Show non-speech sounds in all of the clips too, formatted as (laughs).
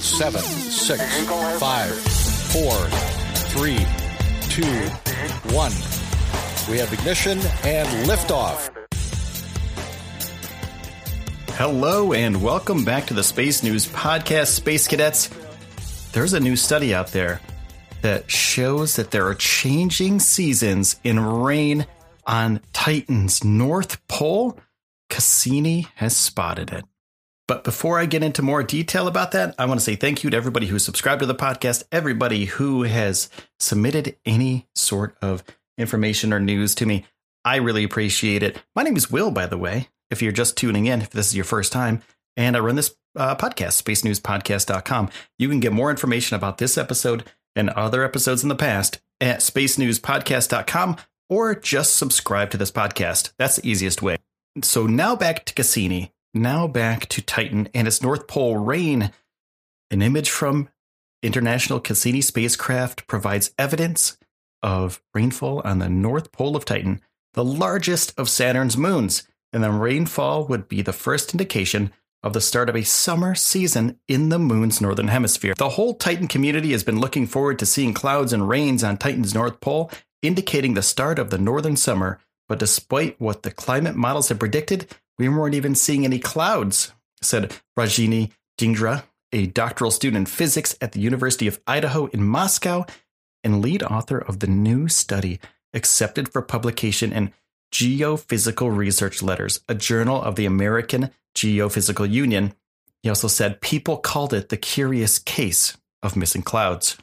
Seven, six, five, four, three, two, one. We have ignition and liftoff. Hello, and welcome back to the Space News Podcast, Space Cadets. There's a new study out there that shows that there are changing seasons in rain on Titan's North Pole. Cassini has spotted it. But before I get into more detail about that, I want to say thank you to everybody who subscribed to the podcast, everybody who has submitted any sort of information or news to me. I really appreciate it. My name is Will, by the way, if you're just tuning in, if this is your first time, and I run this uh, podcast, spacenewspodcast.com. You can get more information about this episode and other episodes in the past at spacenewspodcast.com or just subscribe to this podcast. That's the easiest way. So now back to Cassini. Now back to Titan and its North Pole rain. An image from International Cassini spacecraft provides evidence of rainfall on the North Pole of Titan, the largest of Saturn's moons. And the rainfall would be the first indication of the start of a summer season in the moon's northern hemisphere. The whole Titan community has been looking forward to seeing clouds and rains on Titan's North Pole, indicating the start of the northern summer. But despite what the climate models had predicted, we weren't even seeing any clouds, said Rajani Dhingra, a doctoral student in physics at the University of Idaho in Moscow and lead author of the new study accepted for publication in Geophysical Research Letters, a journal of the American Geophysical Union. He also said people called it the curious case of missing clouds.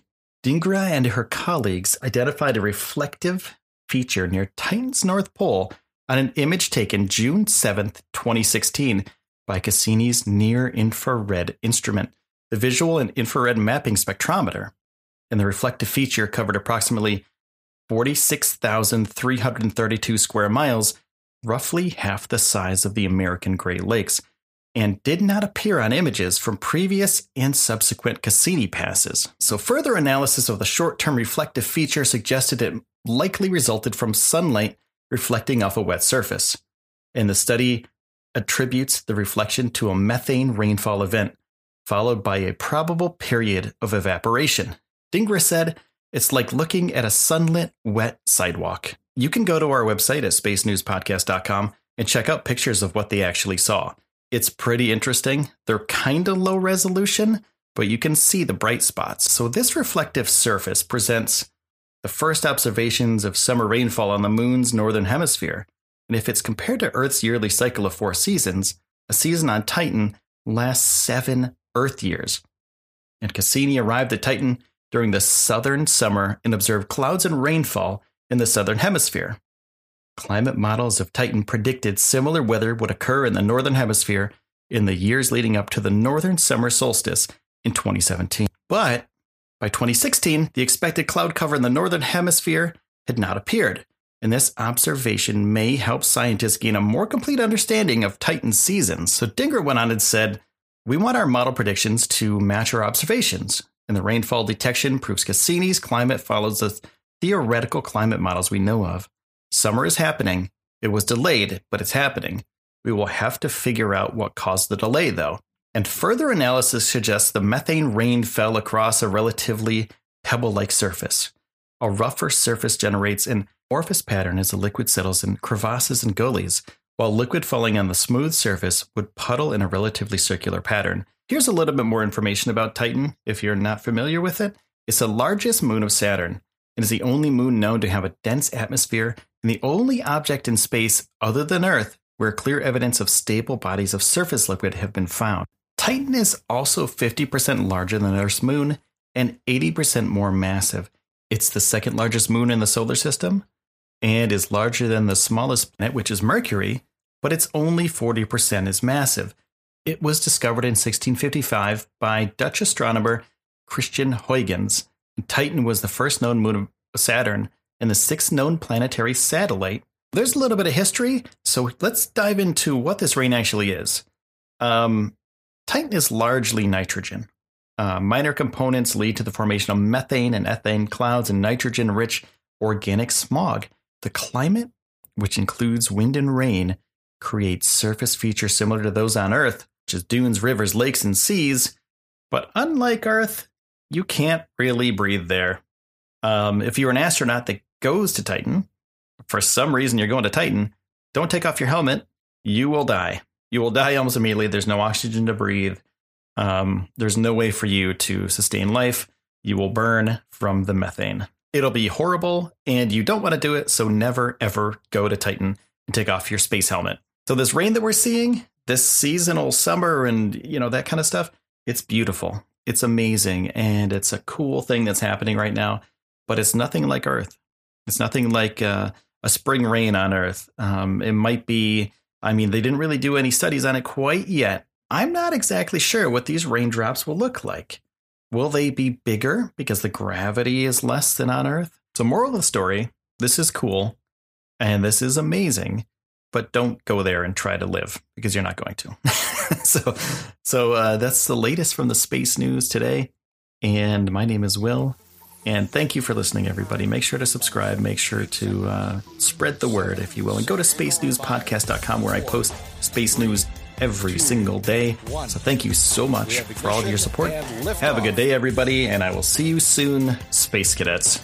Dhingra and her colleagues identified a reflective feature near Titan's North Pole on an image taken June 7th, 2016, by Cassini's near infrared instrument, the Visual and Infrared Mapping Spectrometer. And the reflective feature covered approximately 46,332 square miles, roughly half the size of the American Great Lakes, and did not appear on images from previous and subsequent Cassini passes. So, further analysis of the short term reflective feature suggested it likely resulted from sunlight reflecting off a wet surface. And the study attributes the reflection to a methane rainfall event, followed by a probable period of evaporation. Dhingra said, It's like looking at a sunlit, wet sidewalk. You can go to our website at spacenewspodcast.com and check out pictures of what they actually saw. It's pretty interesting. They're kind of low resolution, but you can see the bright spots. So, this reflective surface presents the first observations of summer rainfall on the moon's northern hemisphere. And if it's compared to Earth's yearly cycle of four seasons, a season on Titan lasts seven Earth years. And Cassini arrived at Titan during the southern summer and observed clouds and rainfall in the southern hemisphere. Climate models of Titan predicted similar weather would occur in the northern hemisphere in the years leading up to the northern summer solstice in 2017. But by 2016, the expected cloud cover in the northern hemisphere had not appeared, and this observation may help scientists gain a more complete understanding of Titan's seasons. So Dhingra went on and said, We want our model predictions to match our observations, and the rainfall detection proves Cassini's climate follows the theoretical climate models we know of. Summer is happening. It was delayed, but it's happening. We will have to figure out what caused the delay, though. And further analysis suggests the methane rain fell across a relatively pebble like surface. A rougher surface generates an amorphous pattern as the liquid settles in crevasses and gullies, while liquid falling on the smooth surface would puddle in a relatively circular pattern. Here's a little bit more information about Titan if you're not familiar with it. It's the largest moon of Saturn and is the only moon known to have a dense atmosphere and the only object in space other than Earth where clear evidence of stable bodies of surface liquid have been found. Titan is also 50% larger than Earth's moon and 80% more massive. It's the second largest moon in the solar system and is larger than the smallest planet, which is Mercury, but it's only 40% as massive. It was discovered in 1655 by Dutch astronomer Christian Huygens. Titan was the first known moon of Saturn and the sixth known planetary satellite. There's a little bit of history, so let's dive into what this rain actually is. Um, Titan is largely nitrogen. Uh, minor components lead to the formation of methane and ethane clouds and nitrogen rich organic smog. The climate, which includes wind and rain, creates surface features similar to those on Earth, such as dunes, rivers, lakes, and seas. But unlike Earth, you can't really breathe there. Um, if you're an astronaut that goes to Titan, for some reason you're going to Titan, don't take off your helmet. You will die. You will die almost immediately. There's no oxygen to breathe. Um, there's no way for you to sustain life. You will burn from the methane. It'll be horrible, and you don't want to do it. So never ever go to Titan and take off your space helmet. So this rain that we're seeing, this seasonal summer, and you know that kind of stuff, it's beautiful. It's amazing, and it's a cool thing that's happening right now. But it's nothing like Earth. It's nothing like uh, a spring rain on Earth. Um, it might be. I mean, they didn't really do any studies on it quite yet. I'm not exactly sure what these raindrops will look like. Will they be bigger because the gravity is less than on Earth? So, moral of the story this is cool and this is amazing, but don't go there and try to live because you're not going to. (laughs) so, so uh, that's the latest from the space news today. And my name is Will. And thank you for listening, everybody. Make sure to subscribe. Make sure to uh, spread the word, if you will. And go to spacenewspodcast.com where I post space news every single day. So thank you so much for all of your support. Have a good day, everybody. And I will see you soon, Space Cadets.